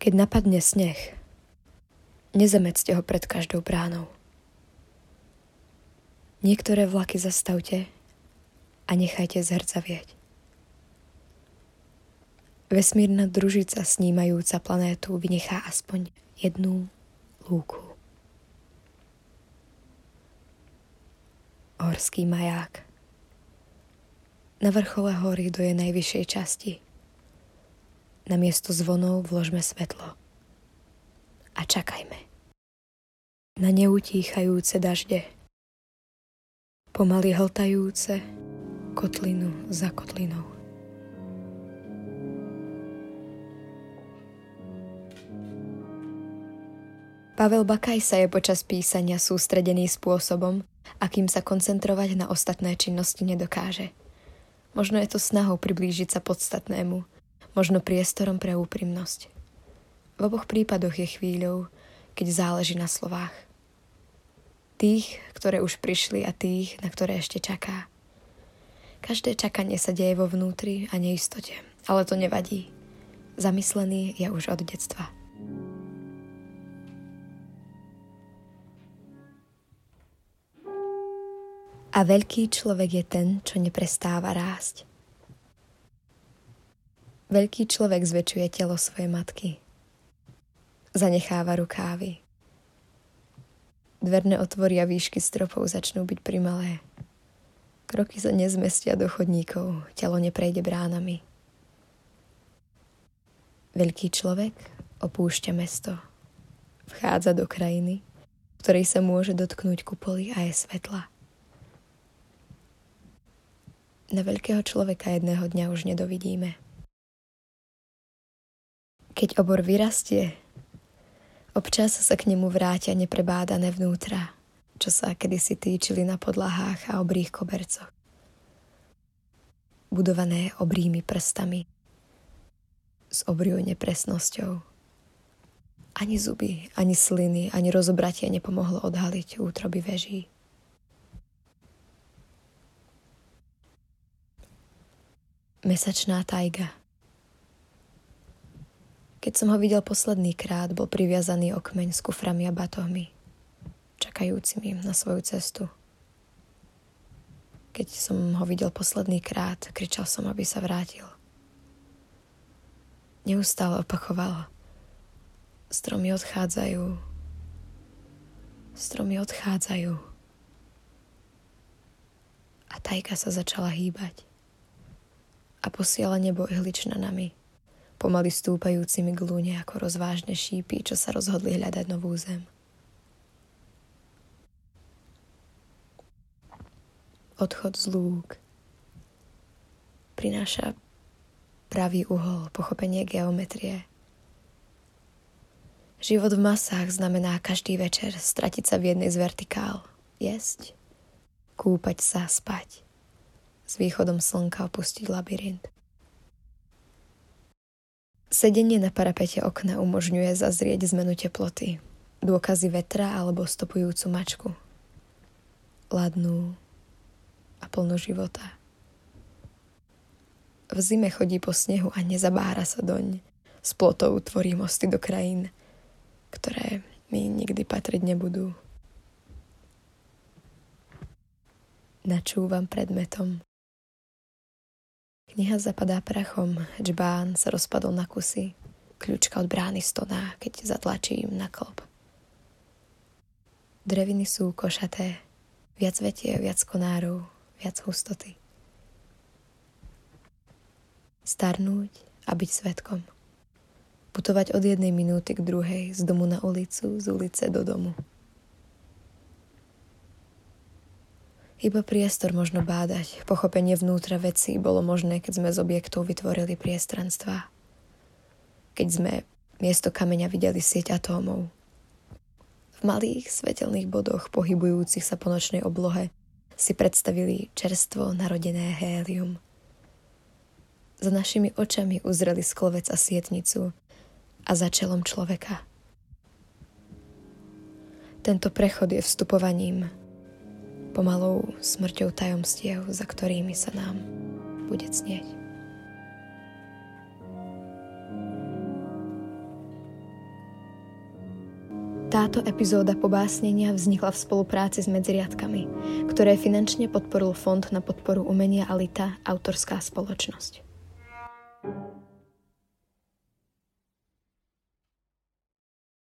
Keď napadne sneh, nezamedzte ho pred každou bránou. Niektoré vlaky zastavte a nechajte zhrdzavieť. Vesmírna družica snímajúca planétu vynechá aspoň jednu lúku. Horský maják Na vrchole hory do je najvyššej časti – na miesto zvonov vložme svetlo. A čakajme. Na neutíchajúce dažde. Pomaly hltajúce kotlinu za kotlinou. Pavel Bakaj sa je počas písania sústredený spôsobom, akým sa koncentrovať na ostatné činnosti nedokáže. Možno je to snahou priblížiť sa podstatnému – možno priestorom pre úprimnosť. V oboch prípadoch je chvíľou, keď záleží na slovách. Tých, ktoré už prišli a tých, na ktoré ešte čaká. Každé čakanie sa deje vo vnútri a neistote, ale to nevadí. Zamyslený je už od detstva. A veľký človek je ten, čo neprestáva rásť. Veľký človek zväčšuje telo svojej matky. Zanecháva rukávy. Dverné otvory a výšky stropov začnú byť primalé. Kroky sa nezmestia do chodníkov, telo neprejde bránami. Veľký človek opúšťa mesto. Vchádza do krajiny, v ktorej sa môže dotknúť kupoly a je svetla. Na veľkého človeka jedného dňa už nedovidíme. Keď obor vyrastie, občas sa k nemu vrátia neprebádané vnútra, čo sa kedysi týčili na podlahách a obrých kobercoch. Budované obrými prstami, s obriou nepresnosťou. Ani zuby, ani sliny, ani rozobratie nepomohlo odhaliť útroby veží. Mesačná tajga – keď som ho videl posledný krát, bol priviazaný o kmeň s kuframi a batohmi, čakajúcimi na svoju cestu. Keď som ho videl posledný krát, kričal som, aby sa vrátil. Neustále opakoval. Stromy odchádzajú. Stromy odchádzajú. A tajka sa začala hýbať. A posiela nebo ihlična nami pomaly stúpajúcimi k lúne ako rozvážne šípy, čo sa rozhodli hľadať novú zem. Odchod z lúk prináša pravý uhol, pochopenie geometrie. Život v masách znamená každý večer stratiť sa v jednej z vertikál, jesť, kúpať sa, spať, s východom slnka opustiť labyrint. Sedenie na parapete okna umožňuje zazrieť zmenu teploty, dôkazy vetra alebo stopujúcu mačku. Ladnú a plnú života. V zime chodí po snehu a nezabára sa doň. S plotou tvorí mosty do krajín, ktoré mi nikdy patriť nebudú. Načúvam predmetom, Kniha zapadá prachom, džbán sa rozpadol na kusy, kľúčka od brány stoná, keď zatlačím na klop. Dreviny sú košaté, viac vetie, viac konárov, viac hustoty. Starnúť a byť svetkom. Putovať od jednej minúty k druhej, z domu na ulicu, z ulice do domu. Iba priestor možno bádať. Pochopenie vnútra veci bolo možné, keď sme z objektov vytvorili priestranstva. Keď sme miesto kameňa videli sieť atómov. V malých svetelných bodoch pohybujúcich sa po nočnej oblohe si predstavili čerstvo narodené hélium. Za našimi očami uzreli sklovec a sietnicu a za čelom človeka. Tento prechod je vstupovaním pomalou smrťou tajomstiev, za ktorými sa nám bude cnieť. Táto epizóda pobásnenia vznikla v spolupráci s medziriadkami, ktoré finančne podporil Fond na podporu umenia Alita, autorská spoločnosť.